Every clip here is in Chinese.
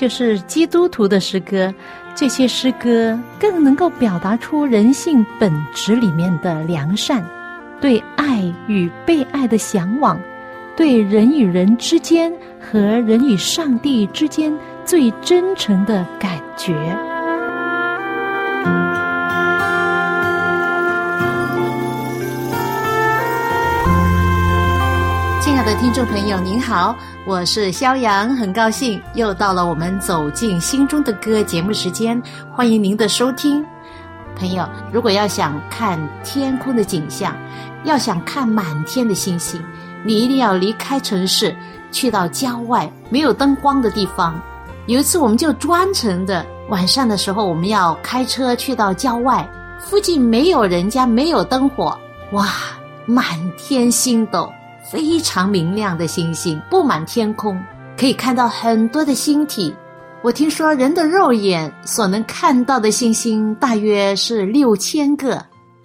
就是基督徒的诗歌。这些诗歌更能够表达出人性本质里面的良善，对爱与被爱的向往，对人与人之间和人与上帝之间最真诚的感觉。听众朋友，您好。我是肖阳，很高兴又到了我们走进心中的歌节目时间，欢迎您的收听。朋友，如果要想看天空的景象，要想看满天的星星，你一定要离开城市，去到郊外没有灯光的地方。有一次，我们就专程的晚上的时候，我们要开车去到郊外，附近没有人家，没有灯火，哇，满天星斗。非常明亮的星星布满天空，可以看到很多的星体。我听说人的肉眼所能看到的星星大约是六千个。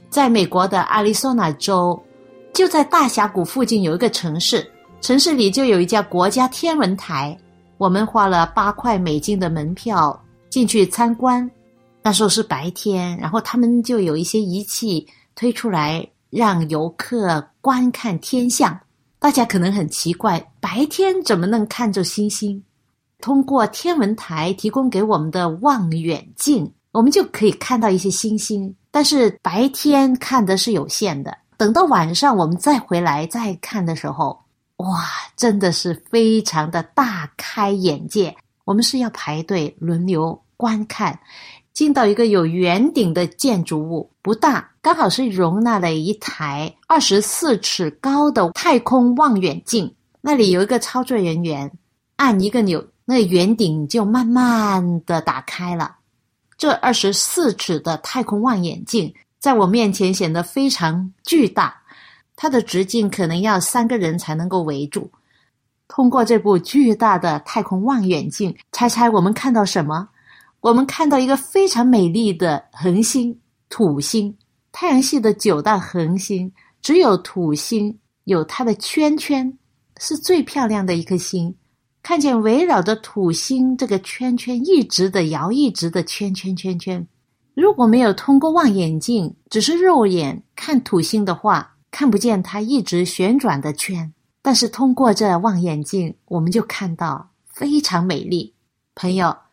在美国的阿里桑纳州，就在大峡谷附近有一个城市，城市里就有一家国家天文台。我们花了八块美金的门票进去参观。那时候是白天，然后他们就有一些仪器推出来，让游客观看天象。大家可能很奇怪，白天怎么能看着星星？通过天文台提供给我们的望远镜，我们就可以看到一些星星。但是白天看的是有限的，等到晚上我们再回来再看的时候，哇，真的是非常的大开眼界。我们是要排队轮流观看。进到一个有圆顶的建筑物，不大，刚好是容纳了一台二十四尺高的太空望远镜。那里有一个操作人员，按一个钮，那圆顶就慢慢的打开了。这二十四尺的太空望远镜在我面前显得非常巨大，它的直径可能要三个人才能够围住。通过这部巨大的太空望远镜，猜猜我们看到什么？我们看到一个非常美丽的恒星——土星。太阳系的九大恒星，只有土星有它的圈圈，是最漂亮的一颗星。看见围绕着土星这个圈圈一直的摇，一直的圈圈圈圈。如果没有通过望远镜，只是肉眼看土星的话，看不见它一直旋转的圈。但是通过这望远镜，我们就看到非常美丽，朋友。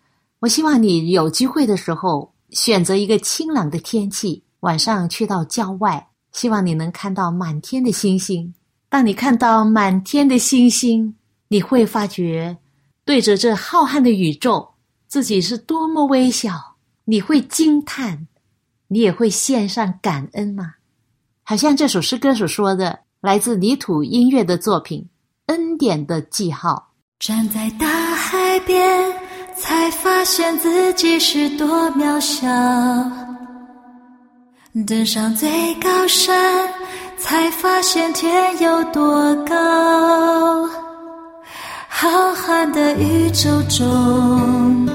我希望你有机会的时候选择一个清朗的天气，晚上去到郊外，希望你能看到满天的星星。当你看到满天的星星，你会发觉对着这浩瀚的宇宙，自己是多么微小。你会惊叹，你也会献上感恩吗？好像这首诗歌所说的，来自泥土音乐的作品《恩典的记号》。站在大海边。才发现自己是多渺小，登上最高山，才发现天有多高。浩瀚的宇宙中，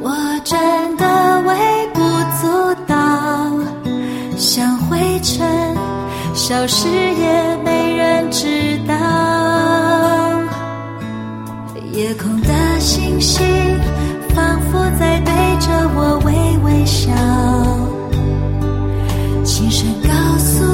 我真的微不足道，像灰尘消失也没人知星星。仿佛在对着我微微笑，轻声告诉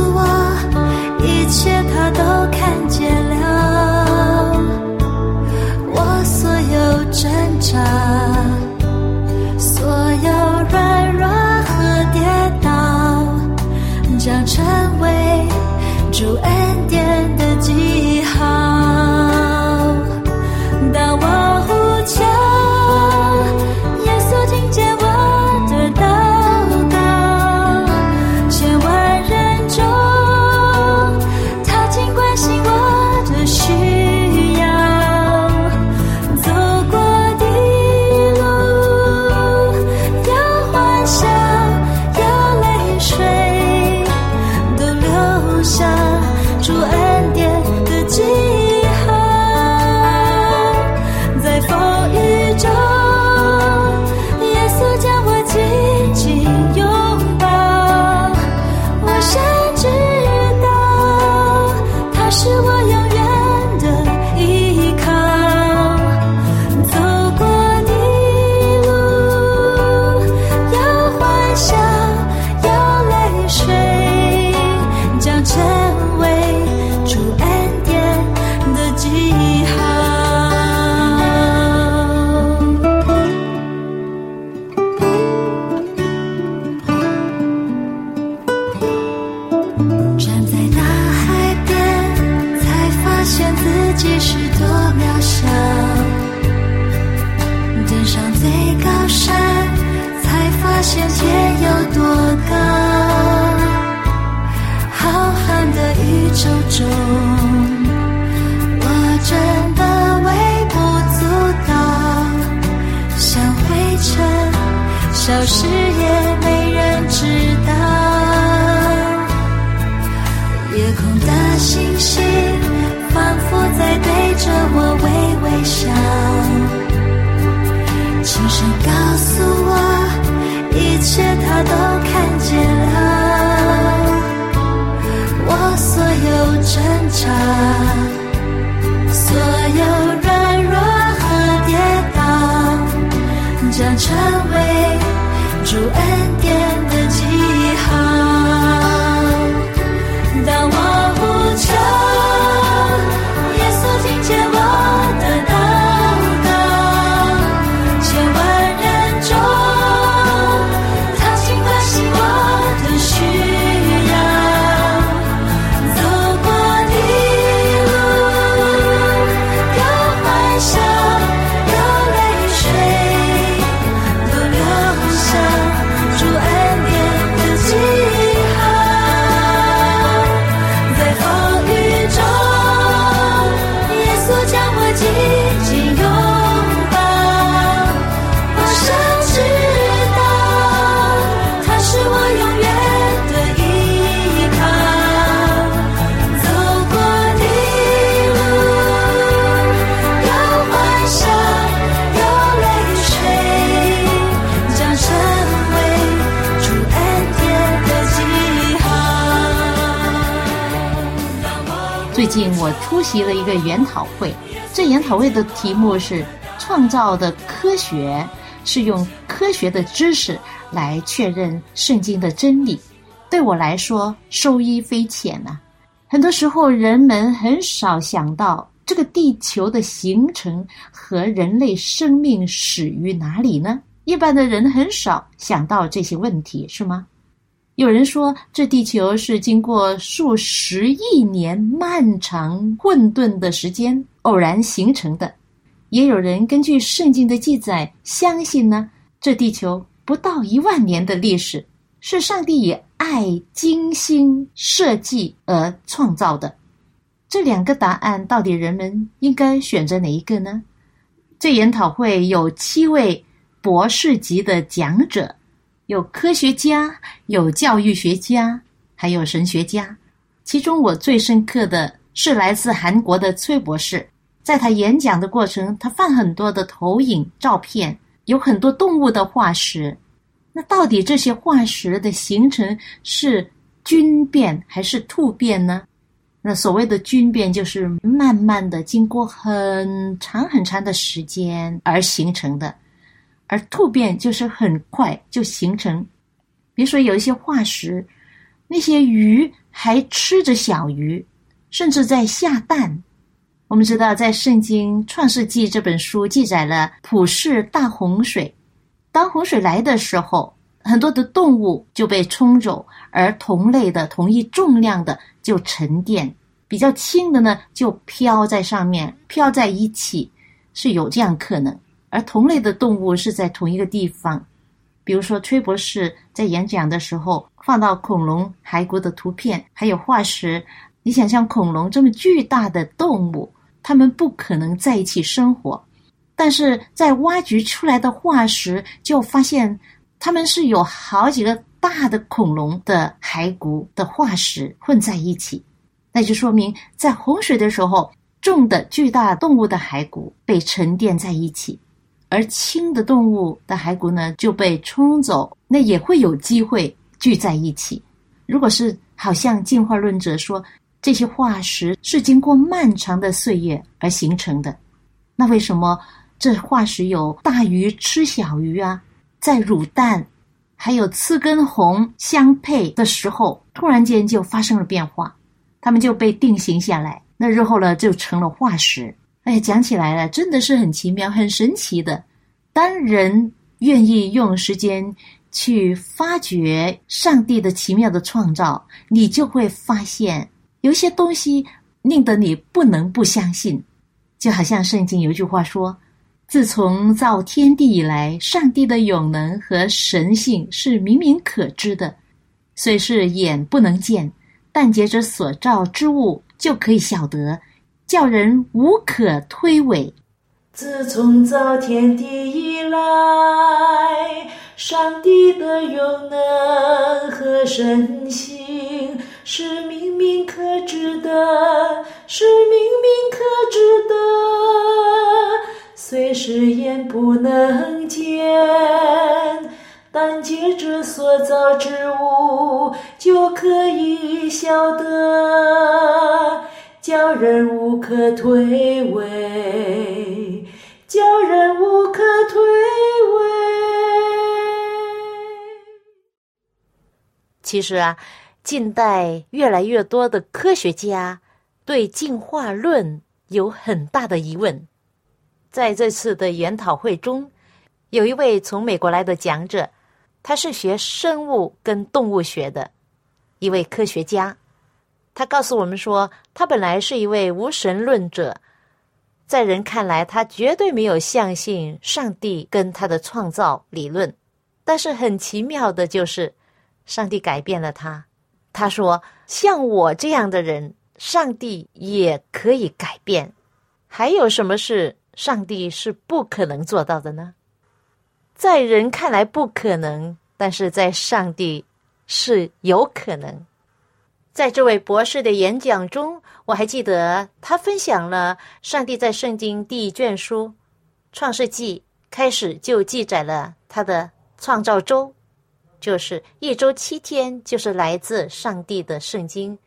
有时也没人知道。夜空的星星，仿佛在对着我微微笑，轻声告诉我，一切他都看见了。我所有挣扎，所有软弱和跌倒，将成为主恩。我出席了一个研讨会，这研讨会的题目是“创造的科学”，是用科学的知识来确认圣经的真理。对我来说，收益匪浅呐、很多时候，人们很少想到这个地球的形成和人类生命始于哪里呢？一般的人很少想到这些问题，是吗？有人说，这地球是经过数十亿年漫长混沌的时间偶然形成的。也有人根据圣经的记载，相信呢，这地球不到一万年的历史，是上帝以爱精心设计而创造的。这两个答案，到底人们应该选择哪一个呢？这研讨会有七位博士级的讲者。有科学家，有教育学家，还有神学家。其中我最深刻的是来自韩国的崔博士，在他演讲的过程，他放很多的投影照片，有很多动物的化石。那到底这些化石的形成是菌变还是突变呢？那所谓的菌变就是慢慢的经过很长很长的时间而形成的。而突变就是很快就形成，比如说有一些化石，那些鱼还吃着小鱼，甚至在下蛋。我们知道，在《圣经·创世纪》这本书记载了普世大洪水。当洪水来的时候，很多的动物就被冲走，而同类的、同一重量的就沉淀，比较轻的呢就飘在上面，飘在一起，是有这样可能。而同类的动物是在同一个地方，比如说崔博士在演讲的时候放到恐龙骸骨的图片，还有化石。你想象恐龙这么巨大的动物，它们不可能在一起生活，但是在挖掘出来的化石就发现，它们是有好几个大的恐龙的骸骨的化石混在一起，那就说明在洪水的时候，重的巨大动物的骸骨被沉淀在一起，而轻的动物的骸骨呢就被冲走，那也会有机会聚在一起。如果是好像进化论者说，这些化石是经过漫长的岁月而形成的，那为什么这化石有大鱼吃小鱼啊？在乳蛋还有刺根红相配的时候，突然间就发生了变化，它们就被定型下来。那日后呢，就成了化石。哎，讲起来了，真的是很奇妙、很神奇的。当人愿意用时间去发掘上帝的奇妙的创造，你就会发现。有些东西令得你不能不相信，就好像圣经有一句话说：“自从造天地以来，上帝的永能和神性是明明可知的，虽是眼不能见，但借着所造之物就可以晓得，叫人无可推诿。”自从造天地以来，上帝的永能和神性。是明明可知的，是明明可知的，虽是眼不能见，但借着所造之物就可以晓得，叫人无可推诿，叫人无可推诿。其实啊。近代越来越多的科学家对进化论有很大的疑问。在这次的研讨会中，有一位从美国来的讲者，他是学生物跟动物学的一位科学家。他告诉我们说，他本来是一位无神论者，在人看来，他绝对没有相信上帝跟他的创造理论。但是很奇妙的就是，上帝改变了他。他说：“像我这样的人，上帝也可以改变。还有什么事上帝是不可能做到的呢？在人看来不可能，但是在上帝是有可能。”在这位博士的演讲中，我还记得他分享了上帝在圣经第一卷书《创世纪》开始就记载了他的创造周。就是一周七天，就是来自上帝的圣经，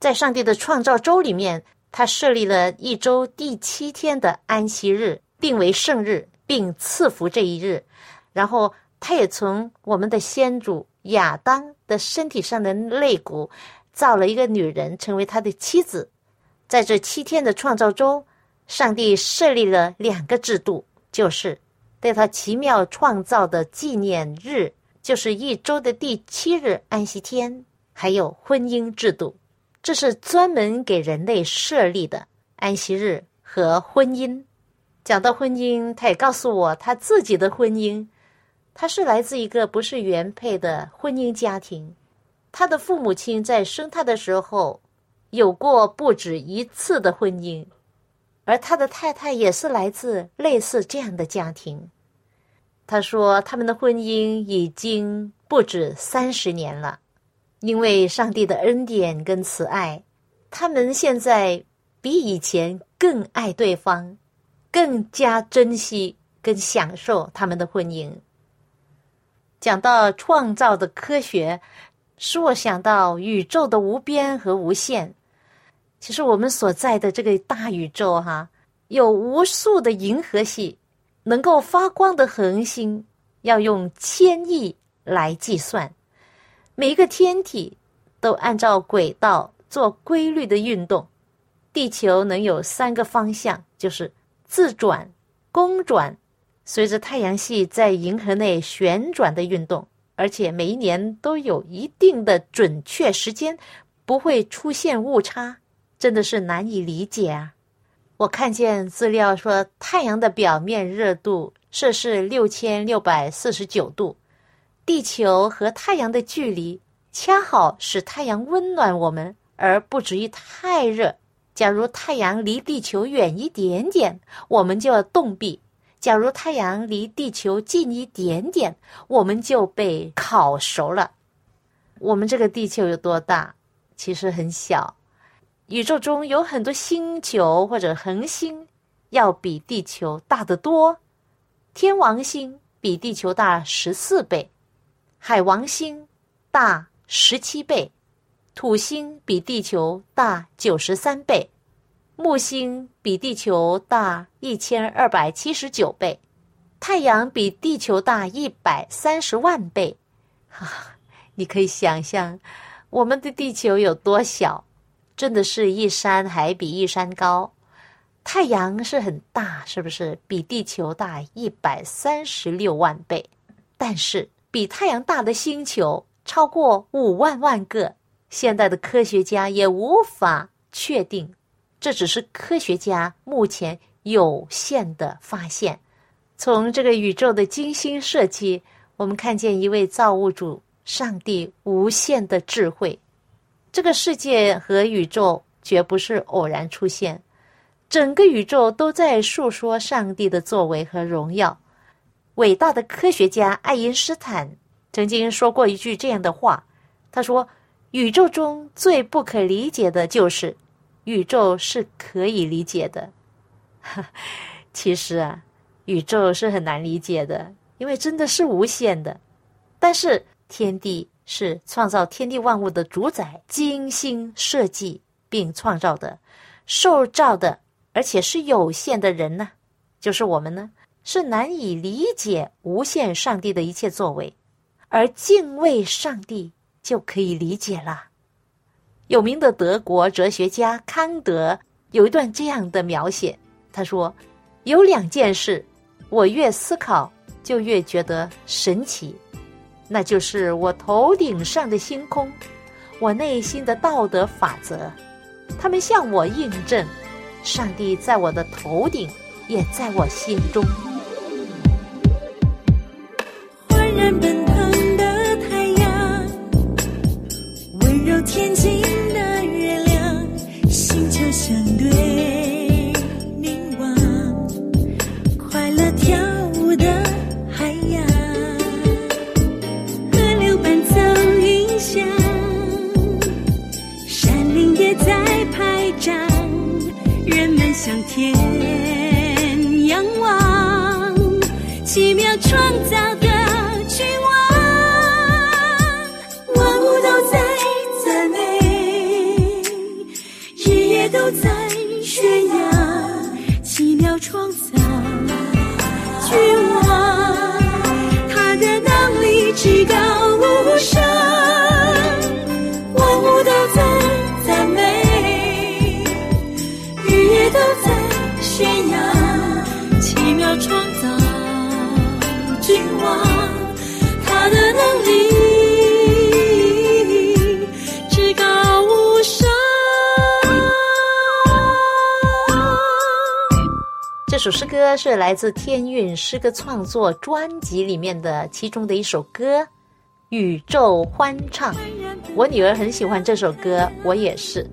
在上帝的创造周里面，他设立了一周第七天的安息日，定为圣日，并赐福这一日。然后，他也从我们的先祖亚当的身体上的肋骨造了一个女人，成为他的妻子。在这七天的创造中，上帝设立了两个制度，就是对他奇妙创造的纪念日。就是一周的第七日安息天，还有婚姻制度，这是专门给人类设立的安息日和婚姻。讲到婚姻，他也告诉我他自己的婚姻，他是来自一个不是原配的婚姻家庭，他的父母亲在生他的时候有过不止一次的婚姻，而他的太太也是来自类似这样的家庭。他说：“他们的婚姻已经不止三十年了，因为上帝的恩典跟慈爱，他们现在比以前更爱对方，更加珍惜跟享受他们的婚姻。”讲到创造的科学，使我想到宇宙的无边和无限。其实我们所在的这个大宇宙，哈，有无数的银河系。能够发光的恒星要用千亿来计算，每一个天体都按照轨道做规律的运动。地球能有三个方向，就是自转、公转，随着太阳系在银河内旋转的运动，而且每一年都有一定的准确时间，不会出现误差，真的是难以理解啊。我看见资料说，太阳的表面热度摄氏六千六百四十九度，地球和太阳的距离恰好使太阳温暖我们，而不至于太热。假如太阳离地球远一点点，我们就要冻毙；假如太阳离地球近一点点，我们就被烤熟了。我们这个地球有多大？其实很小。宇宙中有很多星球或者恒星，要比地球大得多。天王星比地球大十四倍，海王星大十七倍，土星比地球大九十三倍，木星比地球大一千二百七十九倍，太阳比地球大一百三十万倍。哈，你可以想象我们的地球有多小。真的是一山还比一山高，太阳是很大，是不是比地球大一百三十六万倍？但是比太阳大的星球超过五万万个，现代的科学家也无法确定，这只是科学家目前有限的发现。从这个宇宙的精心设计，我们看见一位造物主——上帝无限的智慧。这个世界和宇宙绝不是偶然出现，整个宇宙都在述说上帝的作为和荣耀。伟大的科学家爱因斯坦曾经说过一句这样的话：“他说，宇宙中最不可理解的就是宇宙是可以理解的。”其实啊，宇宙是很难理解的，因为真的是无限的。但是天地。是创造天地万物的主宰，精心设计并创造的，受造的，而且是有限的人呢，就是我们呢，是难以理解无限上帝的一切作为，而敬畏上帝就可以理解了。有名的德国哲学家康德有一段这样的描写，他说：“有两件事，我越思考就越觉得神奇。”那就是我头顶上的星空，我内心的道德法则，他们向我印证：上帝在我的头顶，也在我心中。焕然奔在宣扬，奇妙创造君王，他的能力至高无上，万物都在赞美，日夜。都在宣扬奇妙创首诗歌是来自天韵诗歌创作专辑里面的其中的一首歌《宇宙欢唱》。我女儿很喜欢这首歌，我也是。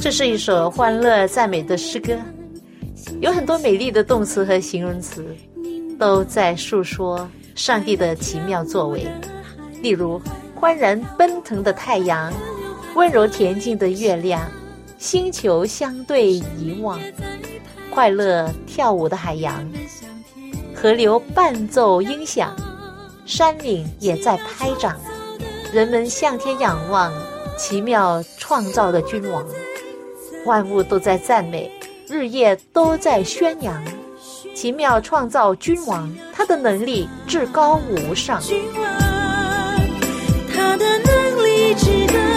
这是一首欢乐赞美的诗歌，有很多美丽的动词和形容词，都在诉说上帝的奇妙作为。例如，欢然奔腾的太阳，温柔恬静的月亮，星球相对遗忘，快乐跳舞的海洋，河流伴奏音响，山岭也在拍掌，人们向天仰望，奇妙创造的君王。万物都在赞美，日夜都在宣扬，奇妙创造君王，他的能力至高无上。他的能力至高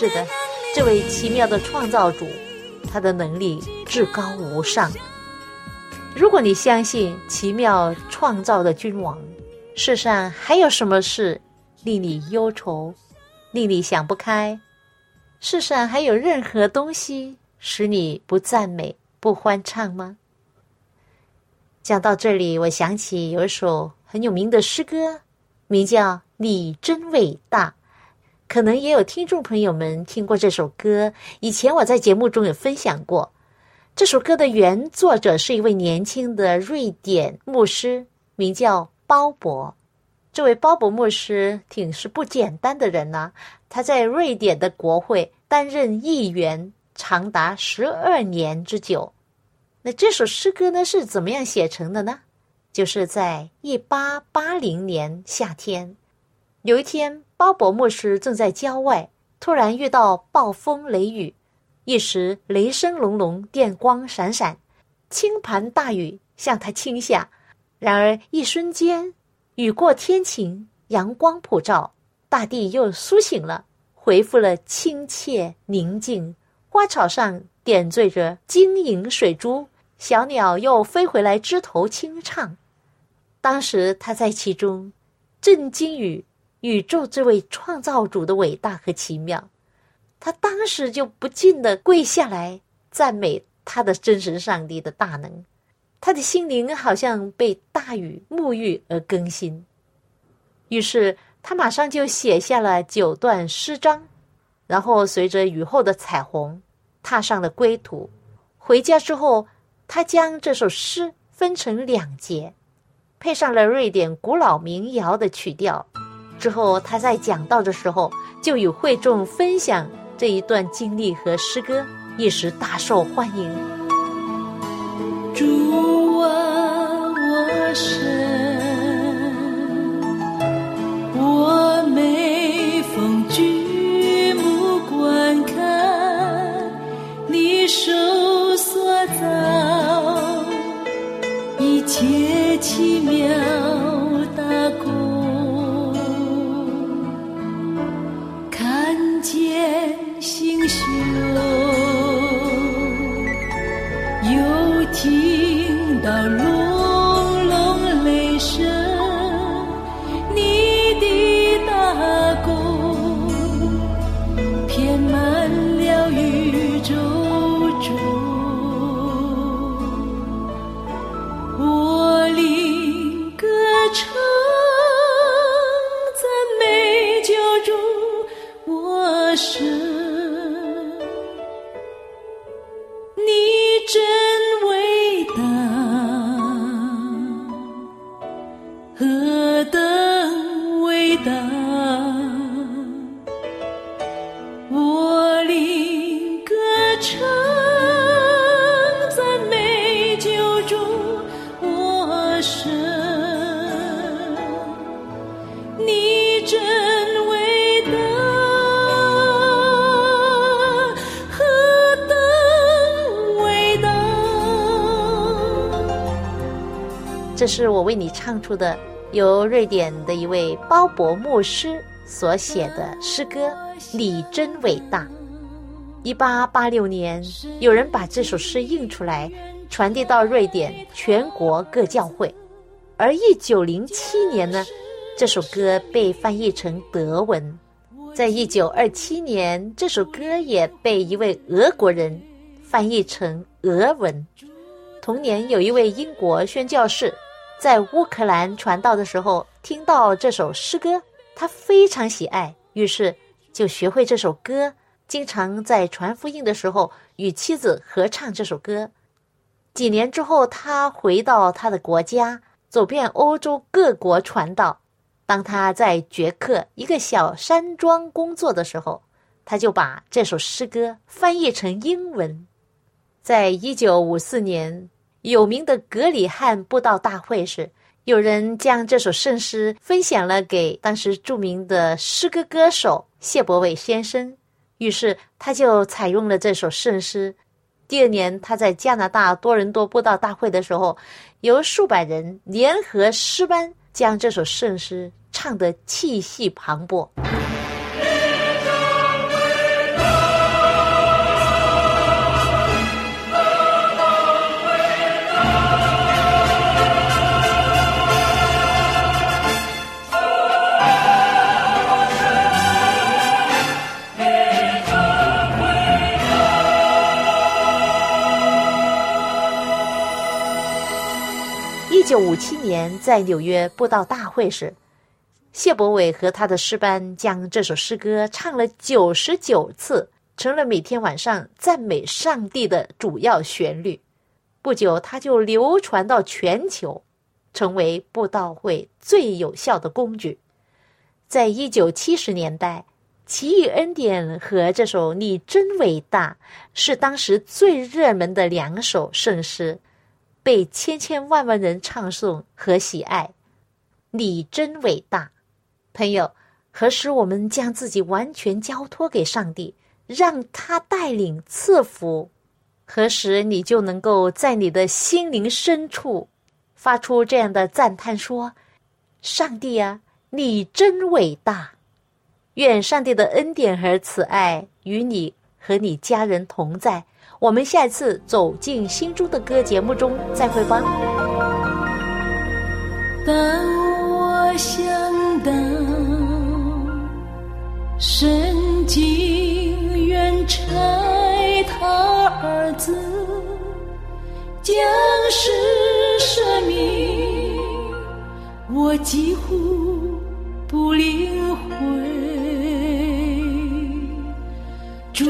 是的，这位奇妙的创造主，他的能力至高无上。如果你相信奇妙创造的君王，世上还有什么事令你忧愁，令你想不开？世上还有任何东西使你不赞美、不欢畅吗？讲到这里，我想起有一首很有名的诗歌，名叫《你真伟大》。可能也有听众朋友们听过这首歌，以前我在节目中有分享过。这首歌的原作者是一位年轻的瑞典牧师，名叫鲍勃。这位鲍勃牧师挺是不简单的人呐，他在瑞典的国会担任议员长达十二年之久。那这首诗歌呢是怎么样写成的呢？就是在一八八零年夏天，有一天，鲍勃牧师正在郊外，突然遇到暴风雷雨，一时雷声隆隆，电光闪闪，倾盆大雨向他倾下。然而一瞬间，雨过天晴，阳光普照，大地又苏醒了，恢复了亲切宁静，花草上。点缀着晶莹水珠，小鸟又飞回来枝头轻唱。当时他在其中，震惊于宇宙这位创造主的伟大和奇妙。他当时就不禁的跪下来赞美他的真神上帝的大能。他的心灵好像被大雨沐浴而更新。于是他马上就写下了九段诗章，然后随着雨后的彩虹。踏上了归途，回家之后，他将这首诗分成两节，配上了瑞典古老民谣的曲调。之后，他在讲道的时候，就与会众分享这一段经历和诗歌，一时大受欢迎。主啊，我神，这是我为你唱出的，由瑞典的一位鲍勃牧师所写的诗歌《你真伟大》。一八八六年，有人把这首诗印出来，传递到瑞典全国各教会。而一九零七年呢，这首歌被翻译成德文。在一九二七年，这首歌也被一位俄国人翻译成俄文。同年，有一位英国宣教士。在乌克兰传道的时候，听到这首诗歌，他非常喜爱，于是就学会这首歌，经常在传福音的时候与妻子合唱这首歌。几年之后，他回到他的国家，走遍欧洲各国传道。当他在捷克一个小山庄工作的时候，他就把这首诗歌翻译成英文。在一九五四年。有名的格里汉布道大会时，有人将这首圣诗分享了给当时著名的诗歌歌手谢伯伟先生，于是他就采用了这首圣诗。第二年，他在加拿大多伦多布道大会的时候，由数百人联合诗班将这首圣诗唱得气势磅礴。九五七年在纽约布道大会时，谢伯伟和他的诗班将这首诗歌唱了九十九次，成了每天晚上赞美上帝的主要旋律。不久，他就流传到全球，成为布道会最有效的工具。在一九七十年代，《奇异恩典》和这首《你真伟大》是当时最热门的两首圣诗。被千千万万人唱颂和喜爱，你真伟大，朋友。何时我们将自己完全交托给上帝，让他带领赐福？何时你就能够在你的心灵深处发出这样的赞叹：说，上帝啊，你真伟大！愿上帝的恩典和慈爱与你和你家人同在。我们下次走进心中的歌节目中再会吧。当我想到圣经元拆他儿子将是舍命，我几乎不领会。主